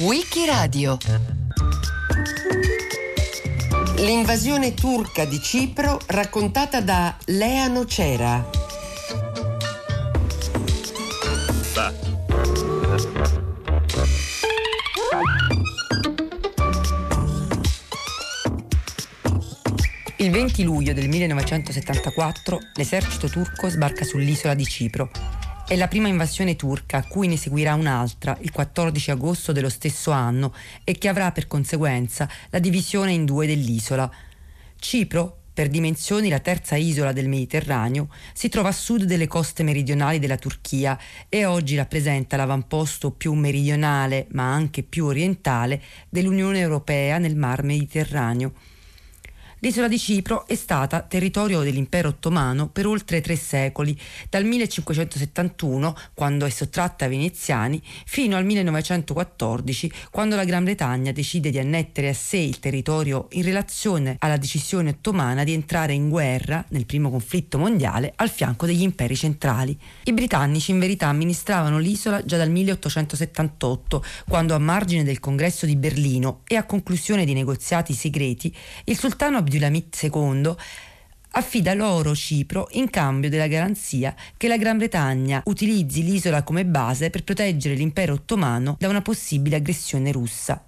Wikiradio L'invasione turca di Cipro raccontata da Lea Nocera. Il 20 luglio del 1974 l'esercito turco sbarca sull'isola di Cipro. È la prima invasione turca a cui ne seguirà un'altra il 14 agosto dello stesso anno e che avrà per conseguenza la divisione in due dell'isola. Cipro, per dimensioni la terza isola del Mediterraneo, si trova a sud delle coste meridionali della Turchia e oggi rappresenta l'avamposto più meridionale, ma anche più orientale, dell'Unione Europea nel Mar Mediterraneo. L'isola di Cipro è stata territorio dell'impero ottomano per oltre tre secoli, dal 1571, quando è sottratta ai veneziani, fino al 1914, quando la Gran Bretagna decide di annettere a sé il territorio in relazione alla decisione ottomana di entrare in guerra nel primo conflitto mondiale al fianco degli imperi centrali. I britannici in verità amministravano l'isola già dal 1878, quando a margine del congresso di Berlino e a conclusione di negoziati segreti, il sultano Abdulhamid II affida loro Cipro in cambio della garanzia che la Gran Bretagna utilizzi l'isola come base per proteggere l'impero ottomano da una possibile aggressione russa.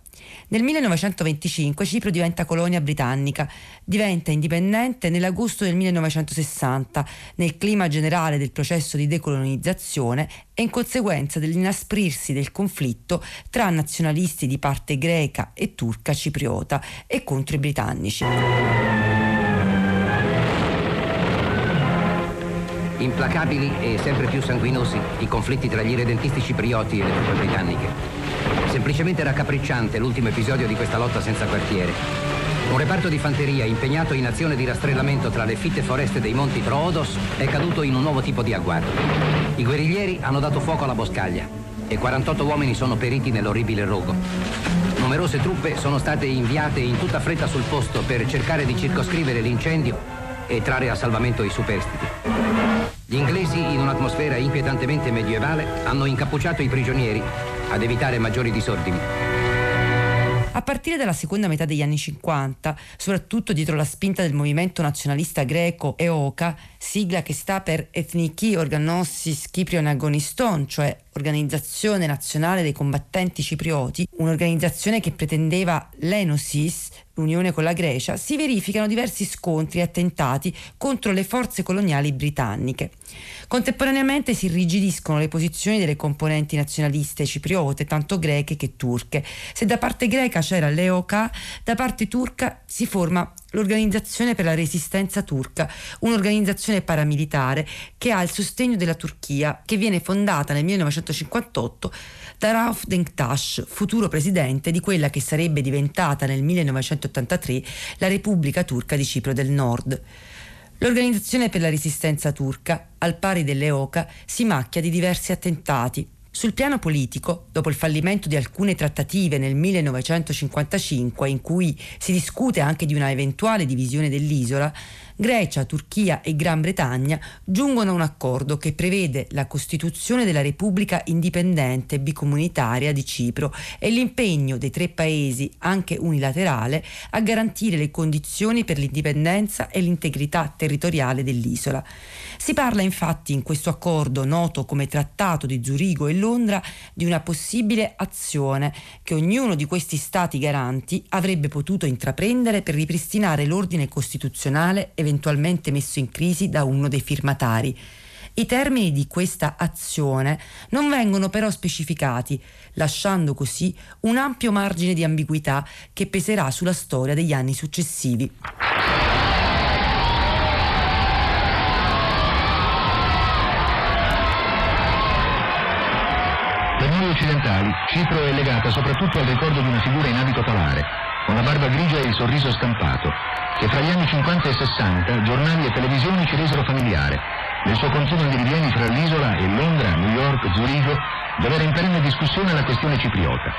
Nel 1925 Cipro diventa colonia britannica, diventa indipendente nell'agosto del 1960, nel clima generale del processo di decolonizzazione e in conseguenza dell'inasprirsi del conflitto tra nazionalisti di parte greca e turca cipriota e contro i britannici. Implacabili e sempre più sanguinosi i conflitti tra gli irredentisti ciprioti e le truppe britanniche. Semplicemente raccapricciante l'ultimo episodio di questa lotta senza quartiere. Un reparto di fanteria impegnato in azione di rastrellamento tra le fitte foreste dei monti Troodos è caduto in un nuovo tipo di agguato. I guerriglieri hanno dato fuoco alla boscaglia e 48 uomini sono periti nell'orribile rogo. Numerose truppe sono state inviate in tutta fretta sul posto per cercare di circoscrivere l'incendio e trarre a salvamento i superstiti. Gli inglesi, in un'atmosfera inquietantemente medievale, hanno incappucciato i prigionieri ad evitare maggiori disordini. A partire dalla seconda metà degli anni 50, soprattutto dietro la spinta del movimento nazionalista greco EOKA, sigla che sta per Ethniki Organossis Kyprion Agoniston, cioè Organizzazione Nazionale dei Combattenti Ciprioti, un'organizzazione che pretendeva l'Enosis, l'unione con la Grecia, si verificano diversi scontri e attentati contro le forze coloniali britanniche. Contemporaneamente si irrigidiscono le posizioni delle componenti nazionaliste cipriote, tanto greche che turche. Se da parte greca c'era l'EOK, da parte turca si forma l'Organizzazione per la Resistenza Turca, un'organizzazione paramilitare che ha il sostegno della Turchia, che viene fondata nel 1958 da Rauf Denktash, futuro presidente di quella che sarebbe diventata nel 1983 la Repubblica Turca di Cipro del Nord. L'Organizzazione per la Resistenza Turca, al pari dell'EOCA, si macchia di diversi attentati, sul piano politico, dopo il fallimento di alcune trattative nel 1955, in cui si discute anche di una eventuale divisione dell'isola, Grecia, Turchia e Gran Bretagna giungono a un accordo che prevede la costituzione della Repubblica indipendente bicomunitaria di Cipro e l'impegno dei tre paesi, anche unilaterale, a garantire le condizioni per l'indipendenza e l'integrità territoriale dell'isola. Si parla infatti in questo accordo, noto come Trattato di Zurigo e Londra, di una possibile azione che ognuno di questi stati garanti avrebbe potuto intraprendere per ripristinare l'ordine costituzionale eventualmente messo in crisi da uno dei firmatari. I termini di questa azione non vengono però specificati, lasciando così un ampio margine di ambiguità che peserà sulla storia degli anni successivi. Per noi occidentali, Cipro è legata soprattutto al ricordo di una figura in abito polare, con la barba grigia e il sorriso scampato, che fra gli anni 50 e 60 giornali e televisioni ci resero familiare, nel suo continuo andirivieni fra l'isola e Londra, New York, Zurigo, dove era in perenne discussione la questione cipriota.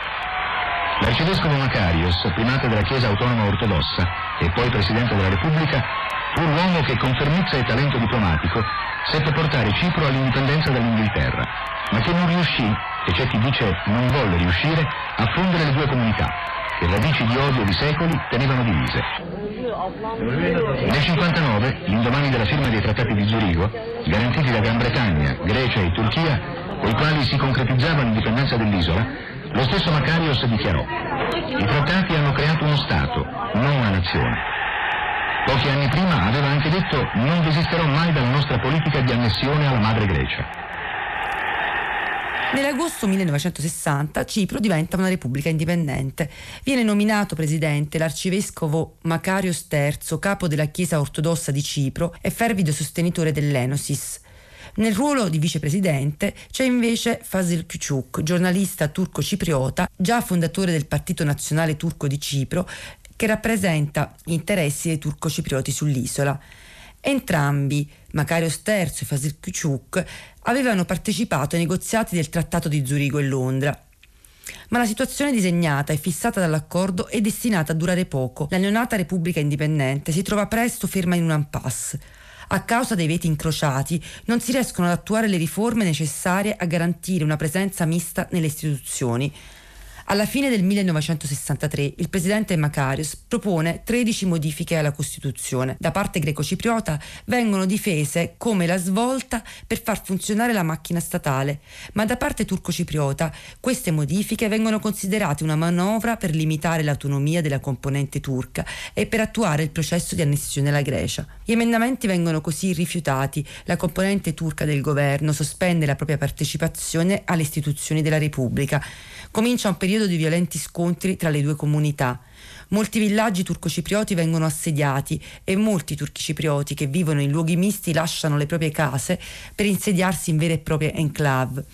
L'arcivescovo Macarios, primate della Chiesa autonoma ortodossa e poi Presidente della Repubblica, fu l'uomo che con fermezza e talento diplomatico seppe portare Cipro all'indipendenza dall'Inghilterra, ma che non riuscì e c'è chi dice non volle riuscire a fondere le due comunità, che radici di odio di secoli tenevano divise. Nel 59, l'indomani della firma dei trattati di Zurigo, garantiti da Gran Bretagna, Grecia e Turchia, con i quali si concretizzava l'indipendenza dell'isola, lo stesso Macarios dichiarò i trattati hanno creato uno Stato, non una nazione. Pochi anni prima aveva anche detto non desisterò mai dalla nostra politica di annessione alla madre Grecia. Nell'agosto 1960 Cipro diventa una repubblica indipendente. Viene nominato presidente l'arcivescovo Makarios III, capo della Chiesa ortodossa di Cipro e fervido sostenitore dell'Enosis. Nel ruolo di vicepresidente c'è invece Fazil Küçük, giornalista turco-cipriota, già fondatore del Partito Nazionale Turco di Cipro, che rappresenta gli interessi dei turco-ciprioti sull'isola. Entrambi, Makarios III e Fazil Küçük, avevano partecipato ai negoziati del Trattato di Zurigo e Londra. Ma la situazione disegnata e fissata dall'accordo è destinata a durare poco. La neonata Repubblica Indipendente si trova presto ferma in un impasse. A causa dei veti incrociati non si riescono ad attuare le riforme necessarie a garantire una presenza mista nelle istituzioni. Alla fine del 1963 il presidente Makarios propone 13 modifiche alla Costituzione. Da parte greco-cipriota vengono difese come la svolta per far funzionare la macchina statale, ma da parte turco-cipriota queste modifiche vengono considerate una manovra per limitare l'autonomia della componente turca e per attuare il processo di annessione alla Grecia. Gli emendamenti vengono così rifiutati, la componente turca del governo sospende la propria partecipazione alle istituzioni della Repubblica. Comincia un periodo di violenti scontri tra le due comunità. Molti villaggi turco-ciprioti vengono assediati e molti turchi ciprioti che vivono in luoghi misti lasciano le proprie case per insediarsi in vere e proprie enclave.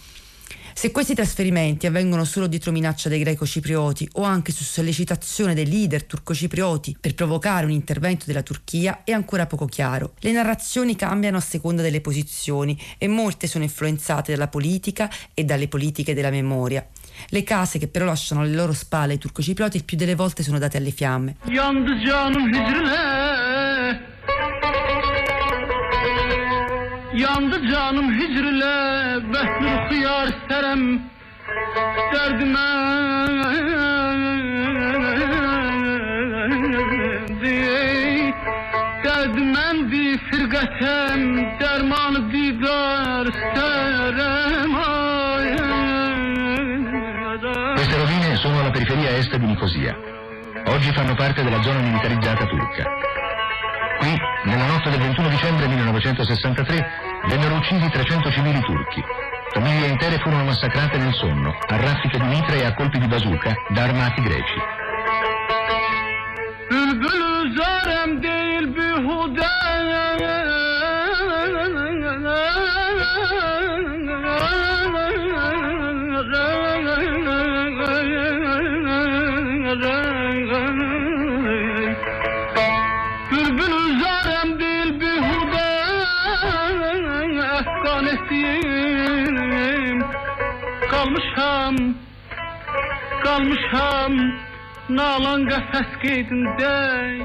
Se questi trasferimenti avvengono solo dietro minaccia dei greco-ciprioti o anche su sollecitazione dei leader turco-ciprioti per provocare un intervento della Turchia è ancora poco chiaro. Le narrazioni cambiano a seconda delle posizioni e molte sono influenzate dalla politica e dalle politiche della memoria. Le case che però lasciano alle loro spalle i turco-ciprioti il più delle volte sono date alle fiamme. Yandı canım hicrile Behnur kıyar serem. Derdime Derdimen di firgatem Dermanı didar serem sono alla periferia est di Nicosia. Oggi fanno parte della zona militarizzata turca. Qui, nella notte del 21 dicembre 1963, vennero uccisi 300 civili turchi. Famiglie intere furono massacrate nel sonno, a raffiche di mitra e a colpi di bazooka, da armati greci.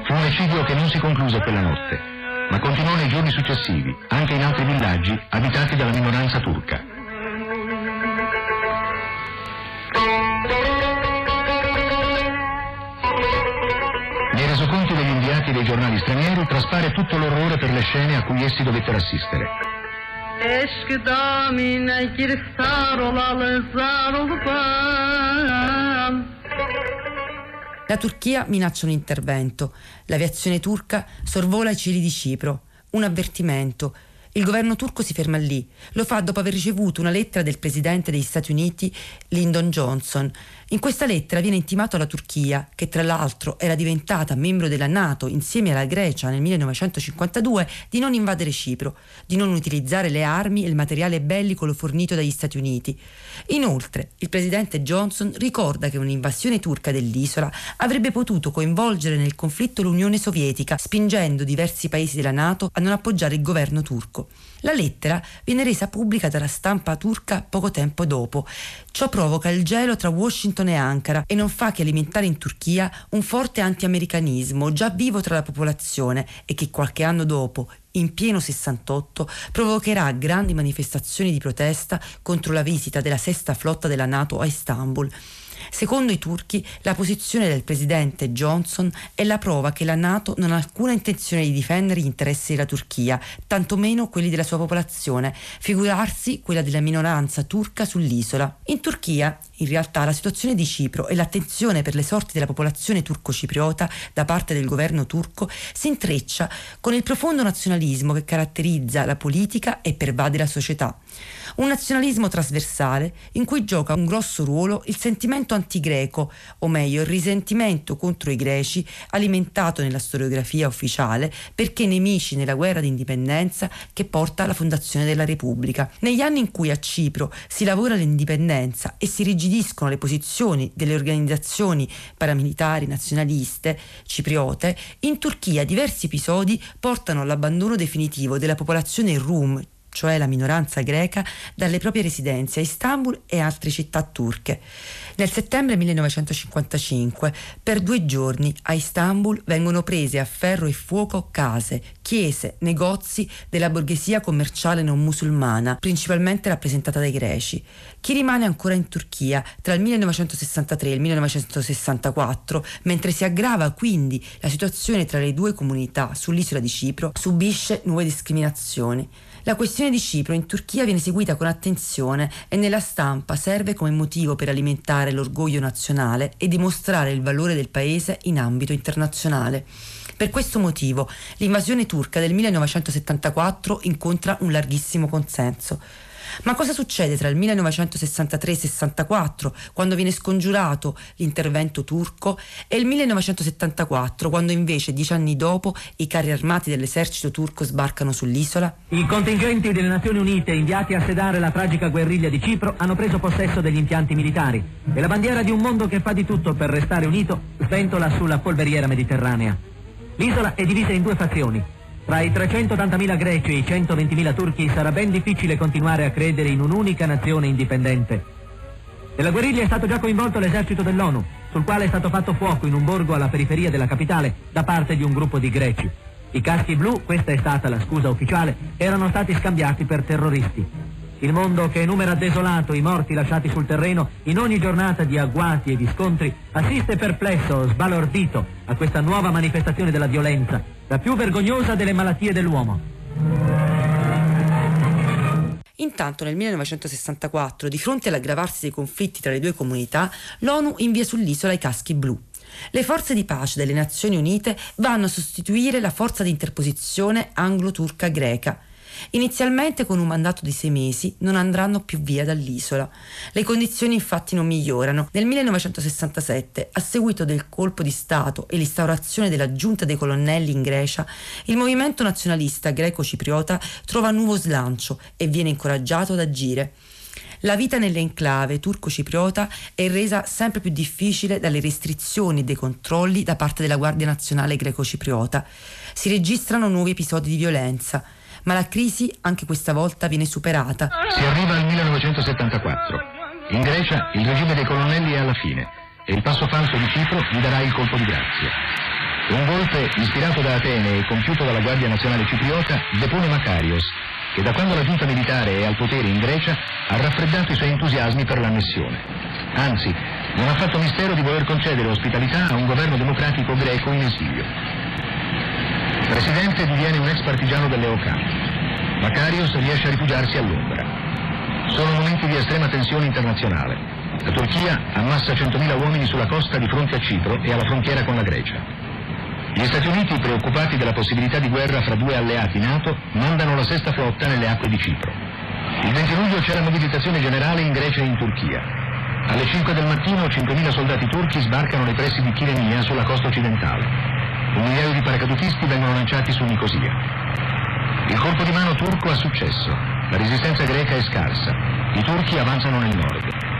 Fu un eccidio che non si concluse quella notte, ma continuò nei giorni successivi, anche in altri villaggi abitati dalla minoranza turca. Nei resoconti degli inviati dei giornali stranieri traspare tutto l'orrore per le scene a cui essi dovettero assistere. Eşk damine giriftar olalı zar La Turchia minaccia un intervento. L'aviazione turca sorvola i cieli di Cipro. Un avvertimento. Il governo turco si ferma lì. Lo fa dopo aver ricevuto una lettera del presidente degli Stati Uniti, Lyndon Johnson. In questa lettera viene intimato alla Turchia, che tra l'altro era diventata membro della Nato insieme alla Grecia nel 1952, di non invadere Cipro, di non utilizzare le armi e il materiale bellico fornito dagli Stati Uniti. Inoltre, il presidente Johnson ricorda che un'invasione turca dell'isola avrebbe potuto coinvolgere nel conflitto l'Unione Sovietica, spingendo diversi paesi della Nato a non appoggiare il governo turco. La lettera viene resa pubblica dalla stampa turca poco tempo dopo. Ciò provoca il gelo tra Washington e Ankara e non fa che alimentare in Turchia un forte anti-americanismo già vivo tra la popolazione e che qualche anno dopo, in pieno 68, provocherà grandi manifestazioni di protesta contro la visita della sesta flotta della Nato a Istanbul Secondo i turchi, la posizione del presidente Johnson è la prova che la Nato non ha alcuna intenzione di difendere gli interessi della Turchia, tantomeno quelli della sua popolazione, figurarsi quella della minoranza turca sull'isola. In Turchia, in realtà, la situazione di Cipro e l'attenzione per le sorti della popolazione turco-cipriota da parte del governo turco si intreccia con il profondo nazionalismo che caratterizza la politica e pervade la società. Un nazionalismo trasversale in cui gioca un grosso ruolo il sentimento antigreco, o meglio il risentimento contro i greci alimentato nella storiografia ufficiale perché nemici nella guerra d'indipendenza che porta alla fondazione della Repubblica. Negli anni in cui a Cipro si lavora l'indipendenza e si rigidiscono le posizioni delle organizzazioni paramilitari nazionaliste cipriote, in Turchia diversi episodi portano all'abbandono definitivo della popolazione rum cioè la minoranza greca, dalle proprie residenze a Istanbul e altre città turche. Nel settembre 1955, per due giorni a Istanbul vengono prese a ferro e fuoco case, chiese, negozi della borghesia commerciale non musulmana, principalmente rappresentata dai greci. Chi rimane ancora in Turchia tra il 1963 e il 1964, mentre si aggrava quindi la situazione tra le due comunità sull'isola di Cipro, subisce nuove discriminazioni. La questione di Cipro in Turchia viene seguita con attenzione e nella stampa serve come motivo per alimentare l'orgoglio nazionale e dimostrare il valore del paese in ambito internazionale. Per questo motivo l'invasione turca del 1974 incontra un larghissimo consenso. Ma cosa succede tra il 1963 e il 64, quando viene scongiurato l'intervento turco, e il 1974, quando invece, dieci anni dopo, i carri armati dell'esercito turco sbarcano sull'isola? I contingenti delle Nazioni Unite inviati a sedare la tragica guerriglia di Cipro hanno preso possesso degli impianti militari e la bandiera di un mondo che fa di tutto per restare unito sventola sulla polveriera mediterranea. L'isola è divisa in due fazioni, tra i 380.000 greci e i 120.000 turchi sarà ben difficile continuare a credere in un'unica nazione indipendente. Nella guerriglia è stato già coinvolto l'esercito dell'ONU, sul quale è stato fatto fuoco in un borgo alla periferia della capitale da parte di un gruppo di greci. I caschi blu, questa è stata la scusa ufficiale, erano stati scambiati per terroristi. Il mondo che enumera desolato i morti lasciati sul terreno in ogni giornata di agguati e di scontri assiste perplesso, sbalordito a questa nuova manifestazione della violenza, la più vergognosa delle malattie dell'uomo. Intanto nel 1964, di fronte all'aggravarsi dei conflitti tra le due comunità, l'ONU invia sull'isola i caschi blu. Le forze di pace delle Nazioni Unite vanno a sostituire la forza di interposizione anglo-turca greca Inizialmente con un mandato di sei mesi non andranno più via dall'isola. Le condizioni infatti non migliorano. Nel 1967, a seguito del colpo di Stato e l'instaurazione della giunta dei colonnelli in Grecia, il movimento nazionalista greco-cipriota trova nuovo slancio e viene incoraggiato ad agire. La vita nell'enclave turco-cipriota è resa sempre più difficile dalle restrizioni dei controlli da parte della Guardia Nazionale greco-cipriota. Si registrano nuovi episodi di violenza ma la crisi anche questa volta viene superata. Si arriva al 1974. In Grecia il regime dei colonnelli è alla fine e il passo falso di Cipro gli darà il colpo di grazia. Un golpe ispirato da Atene e compiuto dalla Guardia Nazionale Cipriota depone Makarios, che da quando la giunta militare è al potere in Grecia ha raffreddato i suoi entusiasmi per l'annessione. Anzi, non ha fatto mistero di voler concedere ospitalità a un governo democratico greco in esilio. Presidente diviene un ex partigiano dell'EOK. Macarios riesce a rifugiarsi a Londra. Sono momenti di estrema tensione internazionale. La Turchia ammassa 100.000 uomini sulla costa di fronte a Cipro e alla frontiera con la Grecia. Gli Stati Uniti, preoccupati della possibilità di guerra fra due alleati NATO, mandano la sesta flotta nelle acque di Cipro. Il 20 luglio c'è la mobilitazione generale in Grecia e in Turchia. Alle 5 del mattino 5.000 soldati turchi sbarcano nei pressi di Chirenia sulla costa occidentale. Un migliaio di paracadutisti vengono lanciati su Nicosia. Il colpo di mano turco ha successo. La resistenza greca è scarsa. I turchi avanzano nel nord.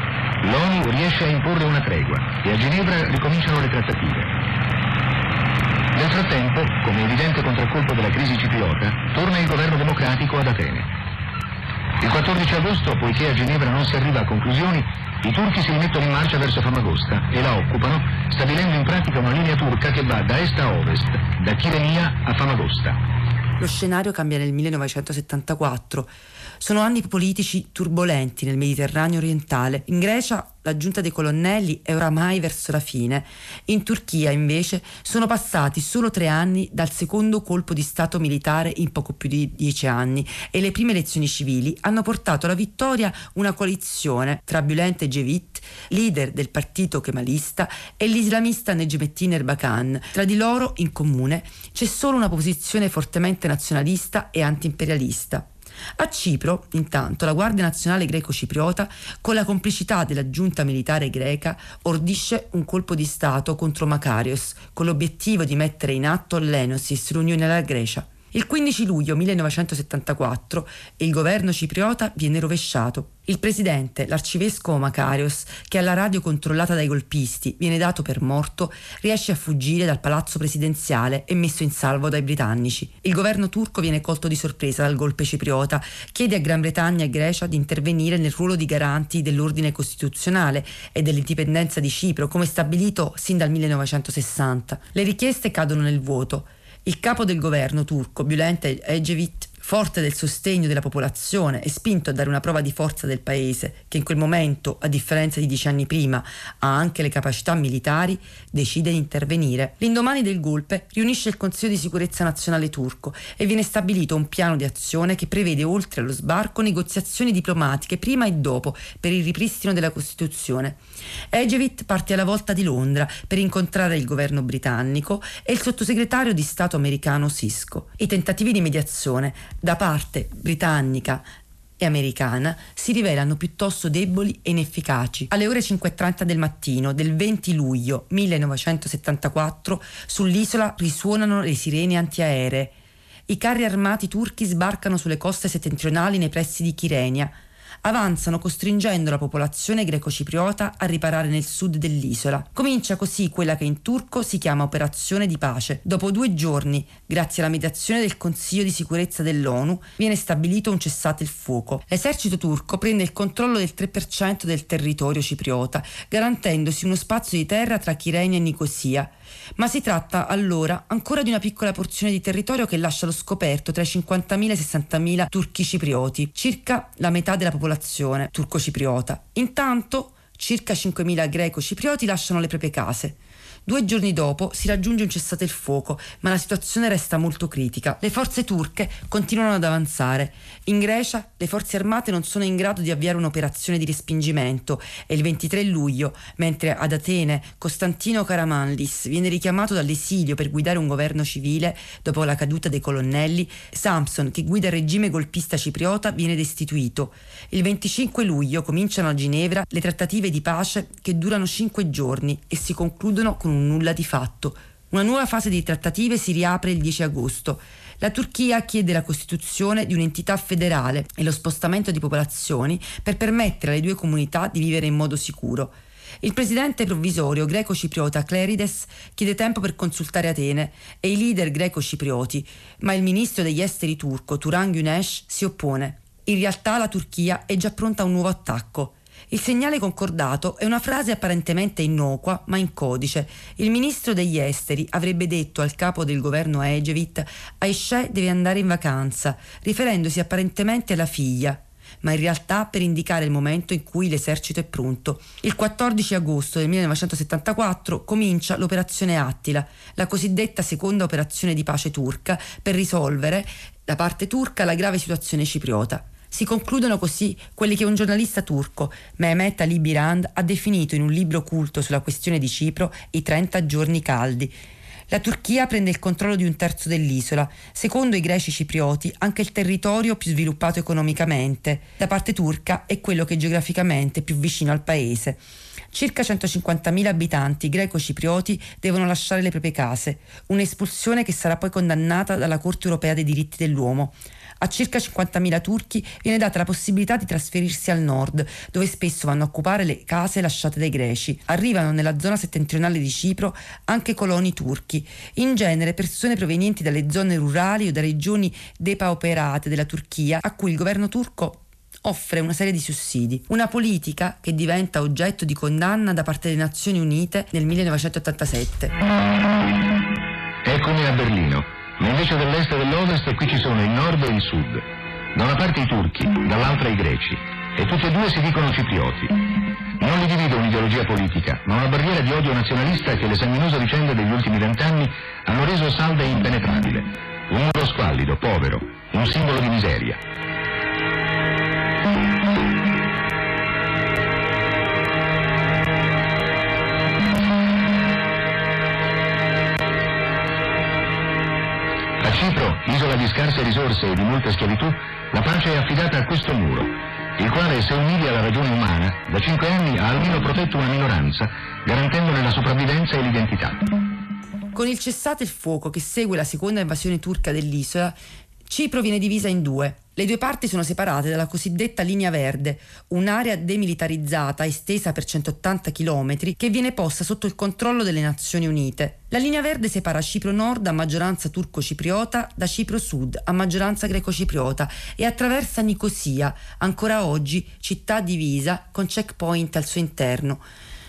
L'ONU riesce a imporre una tregua e a Ginevra ricominciano le trattative. Nel frattempo, come evidente contraccolpo della crisi cipriota, torna il governo democratico ad Atene. Il 14 agosto, poiché a Ginevra non si arriva a conclusioni, i turchi si rimettono in marcia verso Famagosta e la occupano, stabilendo in pratica una linea turca che va da est a ovest, da Chirenia a Famagosta. Lo scenario cambia nel 1974. Sono anni politici turbolenti nel Mediterraneo orientale. In Grecia la giunta dei colonnelli è oramai verso la fine. In Turchia, invece, sono passati solo tre anni dal secondo colpo di Stato militare in poco più di dieci anni e le prime elezioni civili hanno portato alla vittoria una coalizione tra Bülent Ecevit, leader del partito kemalista, e l'islamista Necmettin Erbakan. Tra di loro, in comune, c'è solo una posizione fortemente nazionalista e antiimperialista. A Cipro, intanto, la Guardia Nazionale greco-cipriota, con la complicità della giunta militare greca, ordisce un colpo di Stato contro Makarios, con l'obiettivo di mettere in atto l'Enosis, l'unione alla Grecia. Il 15 luglio 1974 il governo cipriota viene rovesciato. Il presidente, l'arcivescovo Makarios, che alla radio controllata dai golpisti viene dato per morto, riesce a fuggire dal palazzo presidenziale e messo in salvo dai britannici. Il governo turco viene colto di sorpresa dal golpe cipriota, chiede a Gran Bretagna e Grecia di intervenire nel ruolo di garanti dell'ordine costituzionale e dell'indipendenza di Cipro, come stabilito sin dal 1960. Le richieste cadono nel vuoto. Il capo del governo turco, Bülent Ecevit, forte del sostegno della popolazione e spinto a dare una prova di forza del paese, che in quel momento, a differenza di dieci anni prima, ha anche le capacità militari, decide di intervenire. L'indomani del golpe riunisce il Consiglio di sicurezza nazionale turco e viene stabilito un piano di azione che prevede oltre allo sbarco negoziazioni diplomatiche prima e dopo per il ripristino della Costituzione. Ecevit parte alla volta di Londra per incontrare il governo britannico e il sottosegretario di Stato americano Cisco. I tentativi di mediazione da parte britannica e americana si rivelano piuttosto deboli e inefficaci. Alle ore 5.30 del mattino del 20 luglio 1974 sull'isola risuonano le sirene antiaeree. I carri armati turchi sbarcano sulle coste settentrionali nei pressi di Kyrenia avanzano costringendo la popolazione greco-cipriota a riparare nel sud dell'isola. Comincia così quella che in turco si chiama operazione di pace. Dopo due giorni, grazie alla mediazione del Consiglio di sicurezza dell'ONU, viene stabilito un cessate il fuoco. L'esercito turco prende il controllo del 3% del territorio cipriota, garantendosi uno spazio di terra tra Kyrenia e Nicosia ma si tratta allora ancora di una piccola porzione di territorio che lascia lo scoperto tra i 50.000 e i 60.000 turchi ciprioti, circa la metà della popolazione turco-cipriota. Intanto circa 5.000 greco-ciprioti lasciano le proprie case. Due giorni dopo si raggiunge un cessate il fuoco, ma la situazione resta molto critica. Le forze turche continuano ad avanzare. In Grecia le forze armate non sono in grado di avviare un'operazione di respingimento e il 23 luglio, mentre ad Atene Costantino Karamanlis viene richiamato dall'esilio per guidare un governo civile dopo la caduta dei colonnelli, Samson, che guida il regime golpista cipriota, viene destituito. Il 25 luglio cominciano a Ginevra le trattative di pace che durano cinque giorni e si concludono con un nulla di fatto. Una nuova fase di trattative si riapre il 10 agosto. La Turchia chiede la costituzione di un'entità federale e lo spostamento di popolazioni per permettere alle due comunità di vivere in modo sicuro. Il presidente provvisorio greco-cipriota Clerides chiede tempo per consultare Atene e i leader greco-ciprioti, ma il ministro degli esteri turco Turan Güneş si oppone. In realtà la Turchia è già pronta a un nuovo attacco. Il segnale concordato è una frase apparentemente innocua, ma in codice. Il ministro degli esteri avrebbe detto al capo del governo Ecevit Aisha deve andare in vacanza, riferendosi apparentemente alla figlia ma in realtà per indicare il momento in cui l'esercito è pronto. Il 14 agosto del 1974 comincia l'operazione Attila, la cosiddetta seconda operazione di pace turca, per risolvere da parte turca la grave situazione cipriota. Si concludono così quelli che un giornalista turco, Mehmet Ali Birand, ha definito in un libro culto sulla questione di Cipro i 30 giorni caldi. La Turchia prende il controllo di un terzo dell'isola, secondo i greci ciprioti anche il territorio più sviluppato economicamente. Da parte turca è quello che è geograficamente più vicino al paese. Circa 150.000 abitanti greco-ciprioti devono lasciare le proprie case, un'espulsione che sarà poi condannata dalla Corte europea dei diritti dell'uomo. A circa 50.000 turchi viene data la possibilità di trasferirsi al nord, dove spesso vanno a occupare le case lasciate dai greci. Arrivano nella zona settentrionale di Cipro anche coloni turchi, in genere persone provenienti dalle zone rurali o da regioni depauperate della Turchia, a cui il governo turco offre una serie di sussidi, una politica che diventa oggetto di condanna da parte delle Nazioni Unite nel 1987. Eccomi a Berlino. Ma invece dell'est e dell'ovest qui ci sono il nord e il sud. Da una parte i turchi, dall'altra i greci, e tutti e due si dicono ciprioti. Non li divide un'ideologia politica, ma una barriera di odio nazionalista che le sanguinose vicende degli ultimi vent'anni hanno reso salda e impenetrabile. Un muro squallido, povero, un simbolo di miseria. Cipro, isola di scarse risorse e di molta schiavitù, la pace è affidata a questo muro, il quale, se umilia alla ragione umana, da cinque anni ha almeno protetto una minoranza, garantendone la sopravvivenza e l'identità. Con il cessate il fuoco che segue la seconda invasione turca dell'isola, Cipro viene divisa in due. Le due parti sono separate dalla cosiddetta linea verde, un'area demilitarizzata estesa per 180 km che viene posta sotto il controllo delle Nazioni Unite. La linea verde separa Cipro Nord a maggioranza turco-cipriota da Cipro Sud a maggioranza greco-cipriota e attraversa Nicosia, ancora oggi città divisa con checkpoint al suo interno.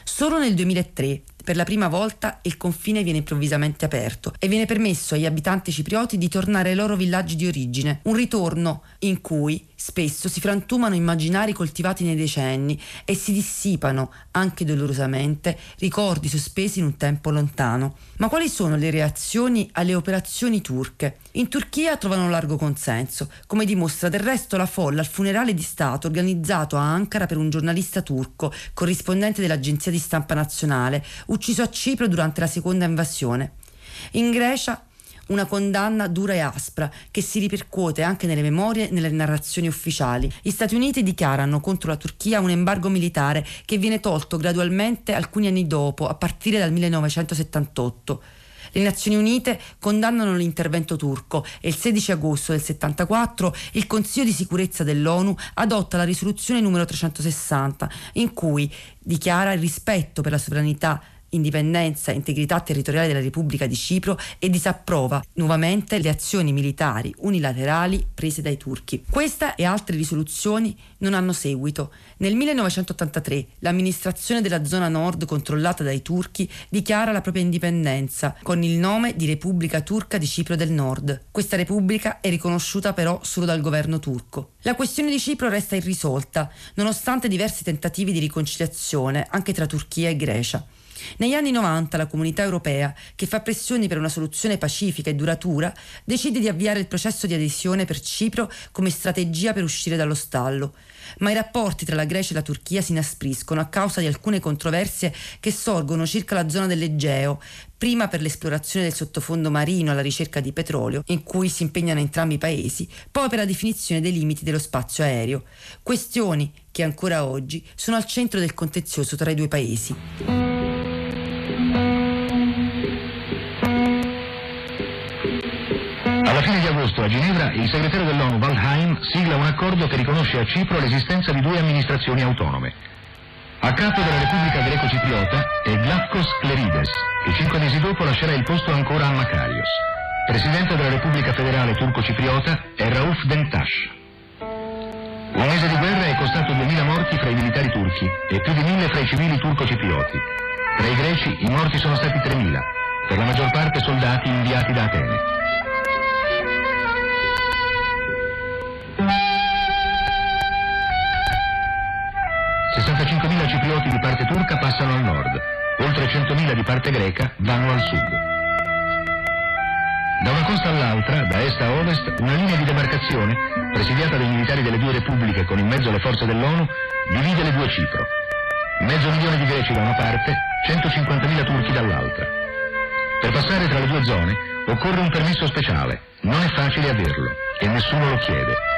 Solo nel 2003 per la prima volta il confine viene improvvisamente aperto e viene permesso agli abitanti ciprioti di tornare ai loro villaggi di origine, un ritorno in cui spesso si frantumano immaginari coltivati nei decenni e si dissipano, anche dolorosamente, ricordi sospesi in un tempo lontano. Ma quali sono le reazioni alle operazioni turche? In Turchia trovano largo consenso, come dimostra del resto la folla al funerale di Stato organizzato a Ankara per un giornalista turco, corrispondente dell'agenzia di stampa nazionale, ucciso a Cipro durante la seconda invasione. In Grecia una condanna dura e aspra che si ripercuote anche nelle memorie e nelle narrazioni ufficiali. Gli Stati Uniti dichiarano contro la Turchia un embargo militare che viene tolto gradualmente alcuni anni dopo, a partire dal 1978. Le Nazioni Unite condannano l'intervento turco e il 16 agosto del 74 il Consiglio di sicurezza dell'ONU adotta la risoluzione numero 360 in cui dichiara il rispetto per la sovranità indipendenza e integrità territoriale della Repubblica di Cipro e disapprova nuovamente le azioni militari unilaterali prese dai turchi. Questa e altre risoluzioni non hanno seguito. Nel 1983 l'amministrazione della zona nord controllata dai turchi dichiara la propria indipendenza con il nome di Repubblica Turca di Cipro del Nord. Questa repubblica è riconosciuta però solo dal governo turco. La questione di Cipro resta irrisolta, nonostante diversi tentativi di riconciliazione anche tra Turchia e Grecia. Negli anni 90 la comunità europea, che fa pressioni per una soluzione pacifica e duratura, decide di avviare il processo di adesione per Cipro come strategia per uscire dallo stallo. Ma i rapporti tra la Grecia e la Turchia si inaspriscono a causa di alcune controversie che sorgono circa la zona dell'Egeo, prima per l'esplorazione del sottofondo marino alla ricerca di petrolio, in cui si impegnano entrambi i paesi, poi per la definizione dei limiti dello spazio aereo. Questioni che ancora oggi sono al centro del contenzioso tra i due paesi. Agosto a Ginevra il segretario dell'ONU Waldheim sigla un accordo che riconosce a Cipro l'esistenza di due amministrazioni autonome. A capo della Repubblica Greco-Cipriota è Glafkos Klerides, che cinque mesi dopo lascerà il posto ancora a Makarios. Presidente della Repubblica Federale Turco-Cipriota è Rauf Denktash. Un mese di guerra è costato 2000 morti fra i militari turchi e più di 1000 fra i civili turco-ciprioti. Tra i greci i morti sono stati 3000, per la maggior parte soldati inviati da Atene. 65.000 ciprioti di parte turca passano al nord, oltre 100.000 di parte greca vanno al sud. Da una costa all'altra, da est a ovest, una linea di demarcazione, presidiata dai militari delle due repubbliche con in mezzo le forze dell'ONU, divide le due Cipro. Mezzo milione di greci da una parte, 150.000 turchi dall'altra. Per passare tra le due zone occorre un permesso speciale, non è facile averlo e nessuno lo chiede.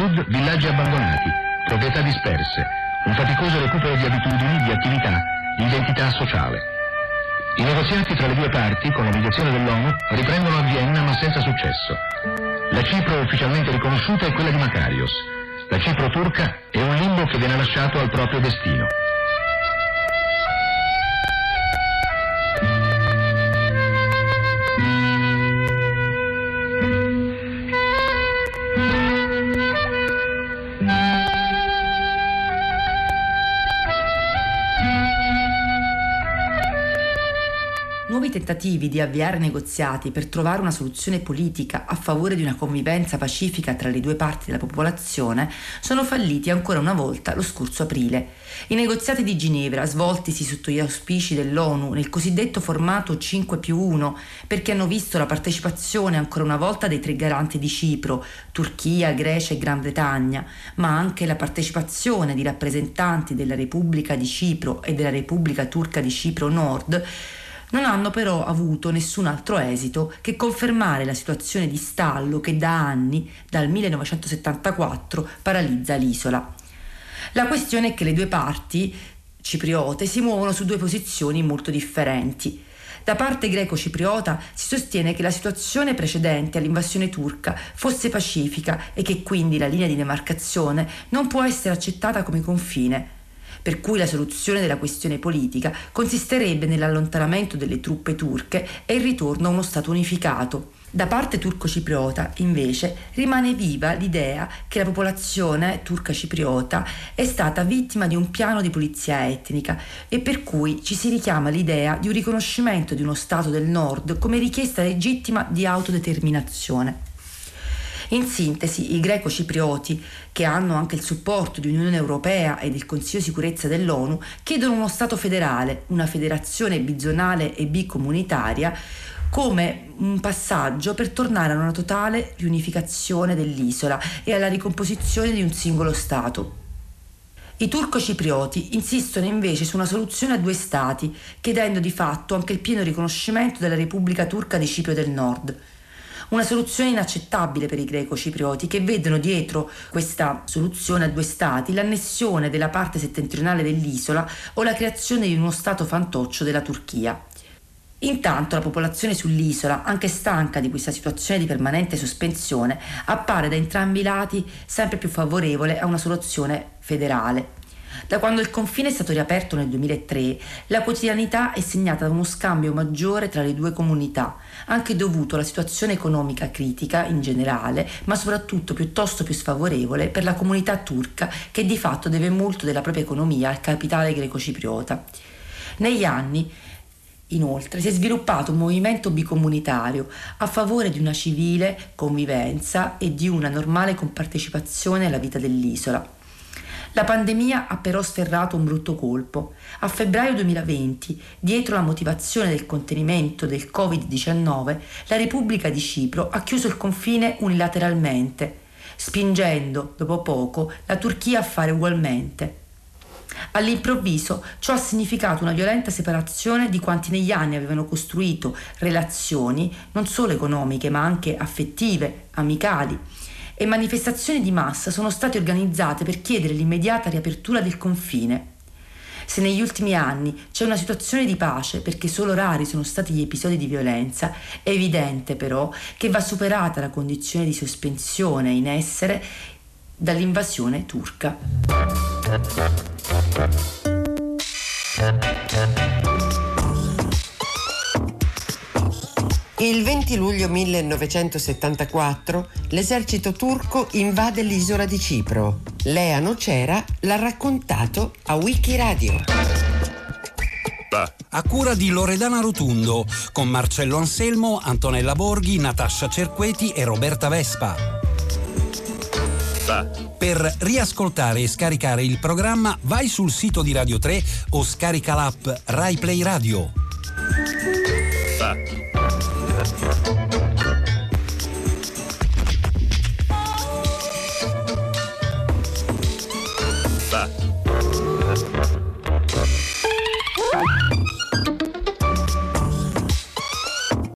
Sud villaggi abbandonati, proprietà disperse, un faticoso recupero di abitudini, di attività, di identità sociale. I negoziati tra le due parti, con la mediazione dell'ONU, riprendono a Vienna ma senza successo. La Cipro ufficialmente riconosciuta è quella di Makarios. La Cipro turca è un limbo che viene lasciato al proprio destino. Tentativi di avviare negoziati per trovare una soluzione politica a favore di una convivenza pacifica tra le due parti della popolazione sono falliti ancora una volta lo scorso aprile. I negoziati di Ginevra, svoltisi sotto gli auspici dell'ONU nel cosiddetto formato 5 più 1, perché hanno visto la partecipazione ancora una volta dei tre garanti di Cipro, Turchia, Grecia e Gran Bretagna, ma anche la partecipazione di rappresentanti della Repubblica di Cipro e della Repubblica Turca di Cipro Nord, non hanno però avuto nessun altro esito che confermare la situazione di stallo che da anni, dal 1974, paralizza l'isola. La questione è che le due parti cipriote si muovono su due posizioni molto differenti. Da parte greco-cipriota si sostiene che la situazione precedente all'invasione turca fosse pacifica e che quindi la linea di demarcazione non può essere accettata come confine per cui la soluzione della questione politica consisterebbe nell'allontanamento delle truppe turche e il ritorno a uno Stato unificato. Da parte turco-cipriota, invece, rimane viva l'idea che la popolazione turca-cipriota è stata vittima di un piano di pulizia etnica e per cui ci si richiama l'idea di un riconoscimento di uno Stato del Nord come richiesta legittima di autodeterminazione. In sintesi, i greco-ciprioti, che hanno anche il supporto di Unione Europea e del Consiglio Sicurezza dell'ONU, chiedono uno Stato federale, una federazione bizonale e bicomunitaria, come un passaggio per tornare a una totale riunificazione dell'isola e alla ricomposizione di un singolo Stato. I turco-ciprioti insistono invece su una soluzione a due Stati, chiedendo di fatto anche il pieno riconoscimento della Repubblica Turca di Cipro del Nord. Una soluzione inaccettabile per i greco-ciprioti che vedono dietro questa soluzione a due stati l'annessione della parte settentrionale dell'isola o la creazione di uno stato fantoccio della Turchia. Intanto la popolazione sull'isola, anche stanca di questa situazione di permanente sospensione, appare da entrambi i lati sempre più favorevole a una soluzione federale. Da quando il confine è stato riaperto nel 2003, la quotidianità è segnata da uno scambio maggiore tra le due comunità, anche dovuto alla situazione economica critica in generale, ma soprattutto piuttosto più sfavorevole per la comunità turca che di fatto deve molto della propria economia al capitale greco-cipriota. Negli anni Inoltre si è sviluppato un movimento bicomunitario a favore di una civile convivenza e di una normale compartecipazione alla vita dell'isola. La pandemia ha però sferrato un brutto colpo. A febbraio 2020, dietro la motivazione del contenimento del Covid-19, la Repubblica di Cipro ha chiuso il confine unilateralmente, spingendo, dopo poco, la Turchia a fare ugualmente. All'improvviso ciò ha significato una violenta separazione di quanti negli anni avevano costruito relazioni non solo economiche ma anche affettive, amicali e manifestazioni di massa sono state organizzate per chiedere l'immediata riapertura del confine. Se negli ultimi anni c'è una situazione di pace perché solo rari sono stati gli episodi di violenza, è evidente però che va superata la condizione di sospensione in essere dall'invasione turca. Il 20 luglio 1974 l'esercito turco invade l'isola di Cipro. Lea Nocera l'ha raccontato a Wikiradio. A cura di Loredana Rotundo, con Marcello Anselmo, Antonella Borghi, Natascia Cerqueti e Roberta Vespa. Per riascoltare e scaricare il programma vai sul sito di Radio 3 o scarica l'app Rai Play Radio.